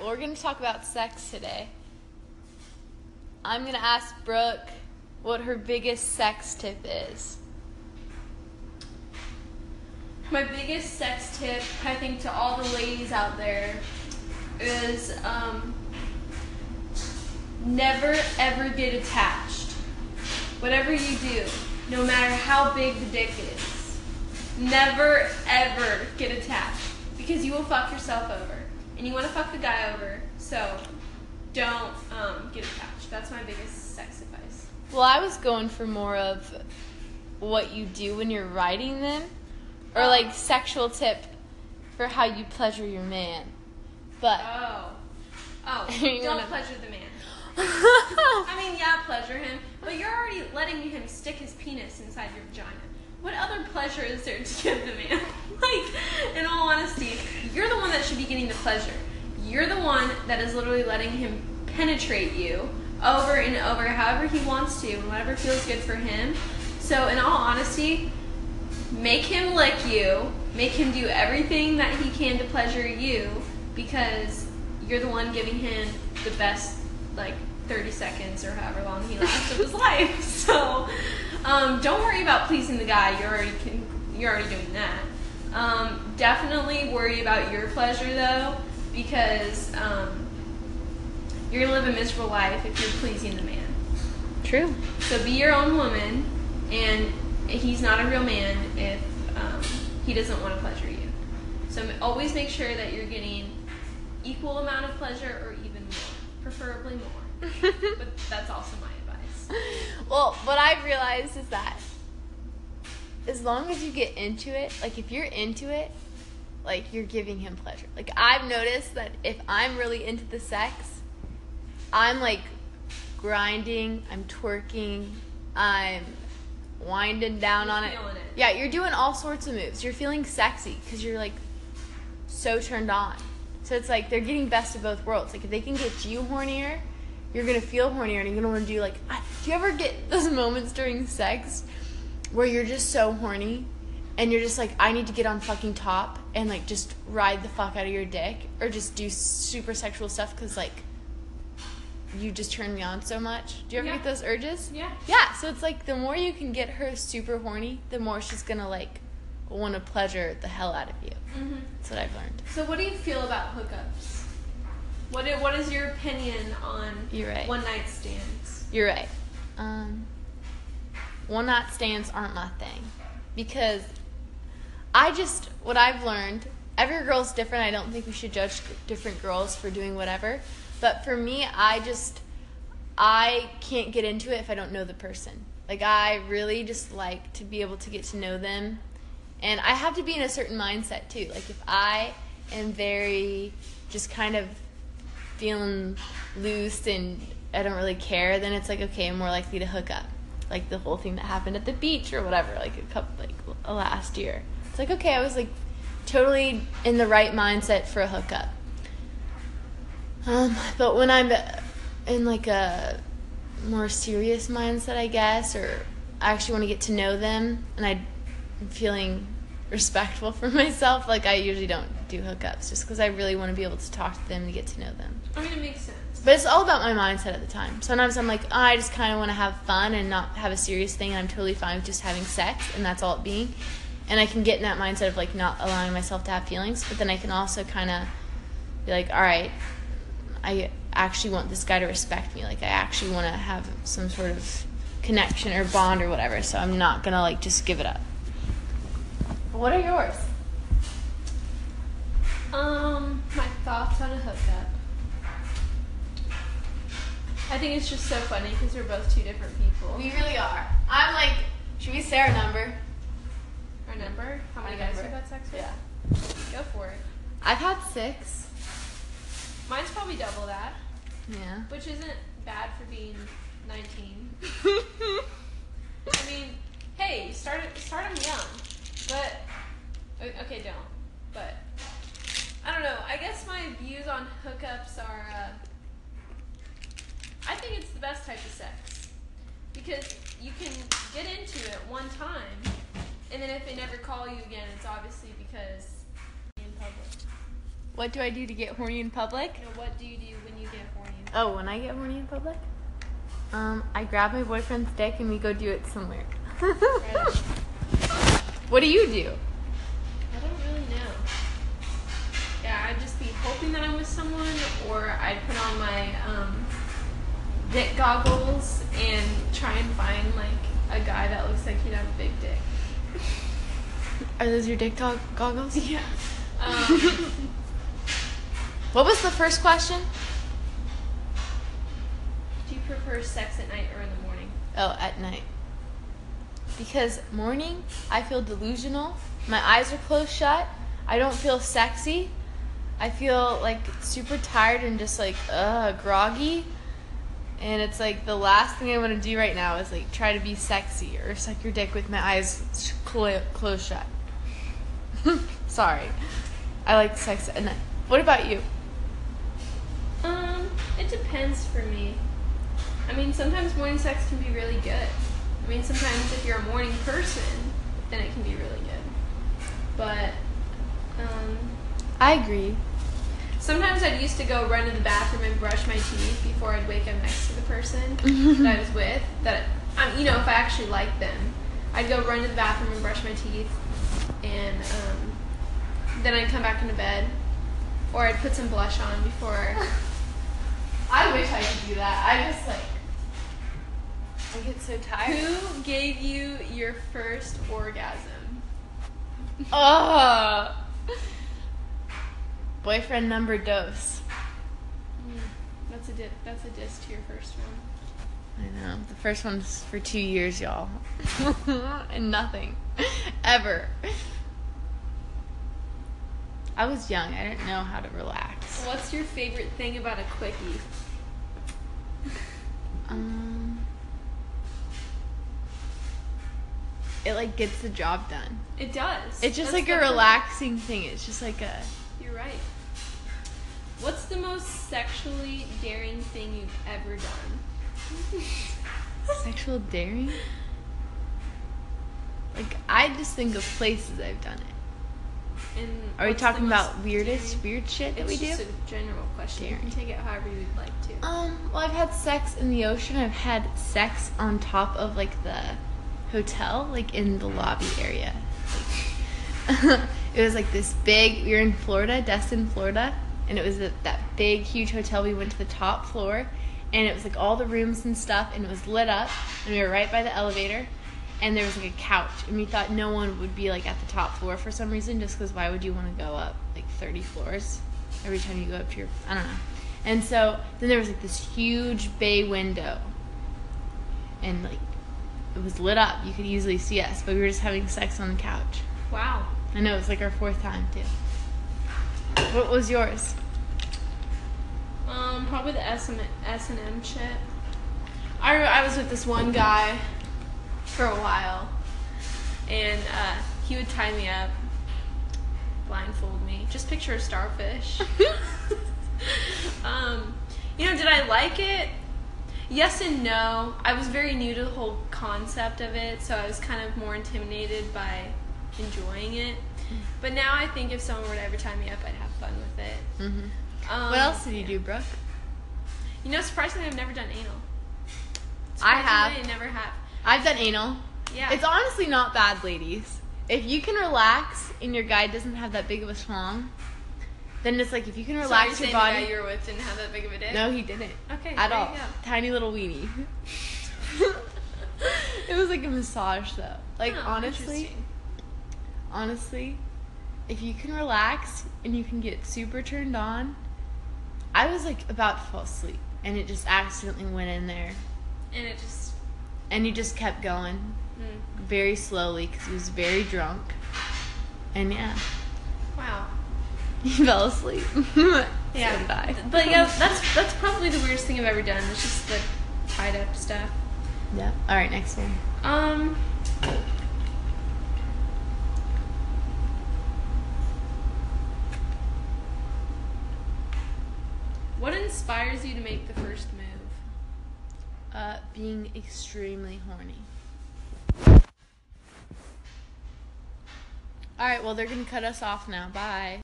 well, we're gonna talk about sex today. I'm gonna ask Brooke what her biggest sex tip is. My biggest sex tip, I think, to all the ladies out there is um, never ever get attached. Whatever you do, no matter how big the dick is, never ever get attached because you will fuck yourself over. And you want to fuck the guy over, so don't um, get attached. That's my biggest sex advice. Well, I was going for more of what you do when you're riding them, or like sexual tip for how you pleasure your man. But Oh. Oh, You don't wanna- pleasure the man. I mean, yeah, pleasure him, but you're already letting him stick his penis inside your vagina. What other pleasure is there to give the man? like, in all honesty, you're the one that should be getting the pleasure. You're the one that is literally letting him penetrate you over and over, however he wants to, and whatever feels good for him. So, in all honesty, make him lick you, make him do everything that he can to pleasure you because you're the one giving him the best like 30 seconds or however long he lasts of his life. So um, don't worry about pleasing the guy. You're already can, you're already doing that. Um, definitely worry about your pleasure though because um, you're gonna live a miserable life if you're pleasing the man. true. So be your own woman, and he's not a real man if um, he doesn't want to pleasure you. So always make sure that you're getting equal amount of pleasure or even more, preferably more. But that's also my advice. well, what I've realized is that as long as you get into it, like if you're into it, like you're giving him pleasure. Like I've noticed that if I'm really into the sex, I'm like grinding, I'm twerking, I'm winding down You're on it. it. Yeah, you're doing all sorts of moves. You're feeling sexy because you're like so turned on. So it's like they're getting best of both worlds. Like if they can get you hornier, you're gonna feel hornier and you're gonna want to do like. I, do you ever get those moments during sex where you're just so horny and you're just like, I need to get on fucking top and like just ride the fuck out of your dick or just do super sexual stuff because like you just turn me on so much. Do you ever Yeah. get those urges? Yeah. Yeah, so it's like the more you can get her super horny, the more she's gonna like want to pleasure the hell out of you. hmm That's what I've learned. So what do you feel about hookups? What i- What is your opinion on You're right. one night stands? You're right. Um, one night stands aren't my thing because I just what I've learned. Every girl's different. I don't think we should judge different girls for doing whatever. But for me, I just I can't get into it if I don't know the person. Like I really just like to be able to get to know them, and I have to be in a certain mindset too. Like if I am very just kind of feeling loose and I don't really care, then it's like okay, I'm more likely to hook up. Like the whole thing that happened at the beach or whatever, like a couple like uh, last year. It's like okay, I was like totally in the right mindset for a hookup. Um, but when I'm in like a more serious mindset, I guess, or I actually want to get to know them and I'm feeling respectful for myself, like I usually don't do hookups just because I really want to be able to talk to them and get to know them. I mean, it makes sense. But it's all about my mindset at the time. Sometimes I'm like, oh, I just kind of want to have fun and not have a serious thing, and I'm totally fine with just having sex, and that's all it being. And I can get in that mindset of like not allowing myself to have feelings, but then I can also kind of be like, all right, I actually want this guy to respect me. Like I actually want to have some sort of connection or bond or whatever. So I'm not gonna like just give it up. What are yours? Um, my thoughts on a hookup. I think it's just so funny because we're both two different people. We really are. I'm like, should we say our number? Our number? How many Our guys number. we've had sex with? Yeah. Go for it. I've had six. Mine's probably double that, Yeah. which isn't bad for being 19. I mean, hey, start it, start them young, but okay, don't. But I don't know. I guess my views on hookups are. Uh, I think it's the best type of sex because you can get into it one time, and then if they never call you again, it's obviously because in public. What do I do to get horny in public? What do you do when you get horny? Oh, when I get horny in public? Um, I grab my boyfriend's dick and we go do it somewhere. Right. what do you do? I don't really know. Yeah, I'd just be hoping that I'm with someone, or I'd put on my um, dick goggles and try and find like a guy that looks like he'd have a big dick. Are those your dick dog goggles? Yeah. Um, What was the first question? do you prefer sex at night or in the morning? Oh, at night. Because morning, I feel delusional. My eyes are closed shut. I don't feel sexy. I feel like super tired and just like uh groggy. And it's like the last thing I want to do right now is like try to be sexy or suck your dick with my eyes clo- closed shut. Sorry. I like sex at night. What about you? Um, it depends for me. I mean, sometimes morning sex can be really good. I mean, sometimes if you're a morning person, then it can be really good. But, um, I agree. Sometimes I'd used to go run to the bathroom and brush my teeth before I'd wake up next to the person that I was with. That, um, you know, if I actually liked them, I'd go run to the bathroom and brush my teeth, and um, then I'd come back into bed, or I'd put some blush on before. I wish I could do that. I just like I get so tired. Who gave you your first orgasm? Oh. Boyfriend number dose. That's a di- that's a diss to your first one. I know. The first one's for two years, y'all. and nothing. Ever. I was young. I didn't know how to relax. What's your favorite thing about a quickie? Um, it like gets the job done. It does. It's just That's like a relaxing thing. It's just like a. You're right. What's the most sexually daring thing you've ever done? Sexual daring? Like I just think of places I've done it. And Are we talking about weirdest daring- weird shit that we It's do? just a general question. You can take it however you'd like to. Um, well I've had sex in the ocean. I've had sex on top of like the hotel, like in the lobby area. Like, it was like this big we were in Florida, Destin, Florida, and it was a, that big huge hotel. We went to the top floor and it was like all the rooms and stuff and it was lit up and we were right by the elevator and there was like a couch and we thought no one would be like at the top floor for some reason just because why would you want to go up like 30 floors every time you go up to your i don't know and so then there was like this huge bay window and like it was lit up you could easily see us but we were just having sex on the couch Wow. I know it was like our fourth time too what was yours Um, probably the S and S and M shit. I I was with this one guy for a while, and uh, he would tie me up, blindfold me. Just picture a starfish. um, you know, did I like it? Yes and no. I was very new to the whole concept of it, so I was kind of more intimidated by enjoying it. But now I think if someone were to ever tie me up, I'd have fun with it. mm-hmm. Um, what else did you do brooke You know, surprisingly, I've never done anal. I have. I never have. i've done anal Yeah. It's honestly not bad, ladies. If you can relax and your guy doesn't have that big of a schlong, then it's like if you can So relax you're your body. The guy you were with didn't have that big of a dick. no, he didn't. Okay. At all. You. Tiny little weenie. it was like a massage though. Like Oh, honestly. Honestly, if you can relax and you can get super turned on, I was like about to fall asleep and it just accidentally went in there And it just. and you just kept going Mm, very slowly because he was very drunk. And yeah. wow. He fell asleep. yeah. So. But yeah, that's that's probably the weirdest thing I've ever done. It's just the tied up stuff. Yeah. All right, next one. Um. What inspires you to make the first move? Uh, being extremely horny. All right, well, they're going to cut us off now. Bye.